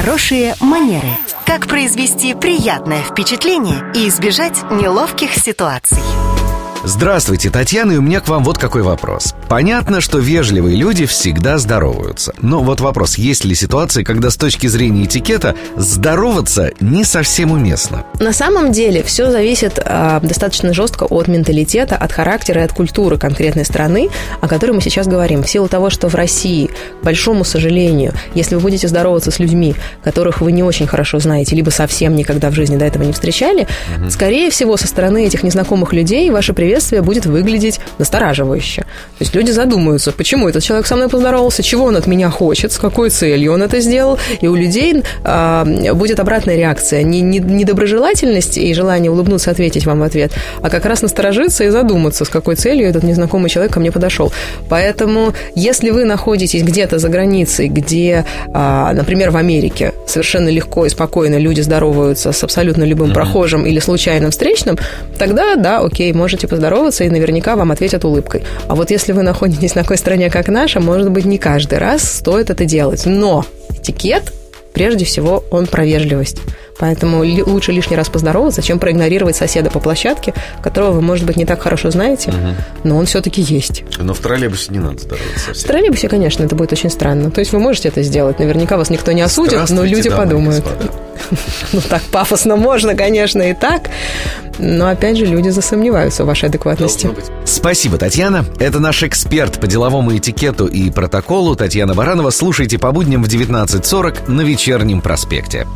Хорошие манеры. Как произвести приятное впечатление и избежать неловких ситуаций. Здравствуйте, Татьяна, и у меня к вам вот какой вопрос. Понятно, что вежливые люди всегда здороваются. Но вот вопрос, есть ли ситуации, когда с точки зрения этикета здороваться не совсем уместно? На самом деле все зависит э, достаточно жестко от менталитета, от характера и от культуры конкретной страны, о которой мы сейчас говорим. В силу того, что в России, к большому сожалению, если вы будете здороваться с людьми, которых вы не очень хорошо знаете, либо совсем никогда в жизни до этого не встречали, угу. скорее всего, со стороны этих незнакомых людей ваше приветствие приветствие будет выглядеть настораживающе. То есть люди задумаются, почему этот человек со мной поздоровался, чего он от меня хочет, с какой целью он это сделал, и у людей э, будет обратная реакция. Не, не, не доброжелательность и желание улыбнуться, ответить вам в ответ, а как раз насторожиться и задуматься, с какой целью этот незнакомый человек ко мне подошел. Поэтому, если вы находитесь где-то за границей, где, э, например, в Америке совершенно легко и спокойно люди здороваются с абсолютно любым mm-hmm. прохожим или случайным встречным, тогда, да, окей, можете поздороваться поздороваться, и наверняка вам ответят улыбкой. А вот если вы находитесь в такой стране, как наша, может быть, не каждый раз стоит это делать. Но этикет, прежде всего, он про вежливость. Поэтому лучше лишний раз поздороваться, чем проигнорировать соседа по площадке, которого вы, может быть, не так хорошо знаете, угу. но он все-таки есть. Но в троллейбусе не надо здороваться совсем. В троллейбусе, конечно, это будет очень странно. То есть вы можете это сделать. Наверняка вас никто не осудит, но люди подумают. Ну, так пафосно можно, конечно, и так. Но, опять же, люди засомневаются в вашей адекватности. Спасибо, Татьяна. Это наш эксперт по деловому этикету и протоколу Татьяна Баранова. Слушайте по будням в 19.40 на Вечернем проспекте.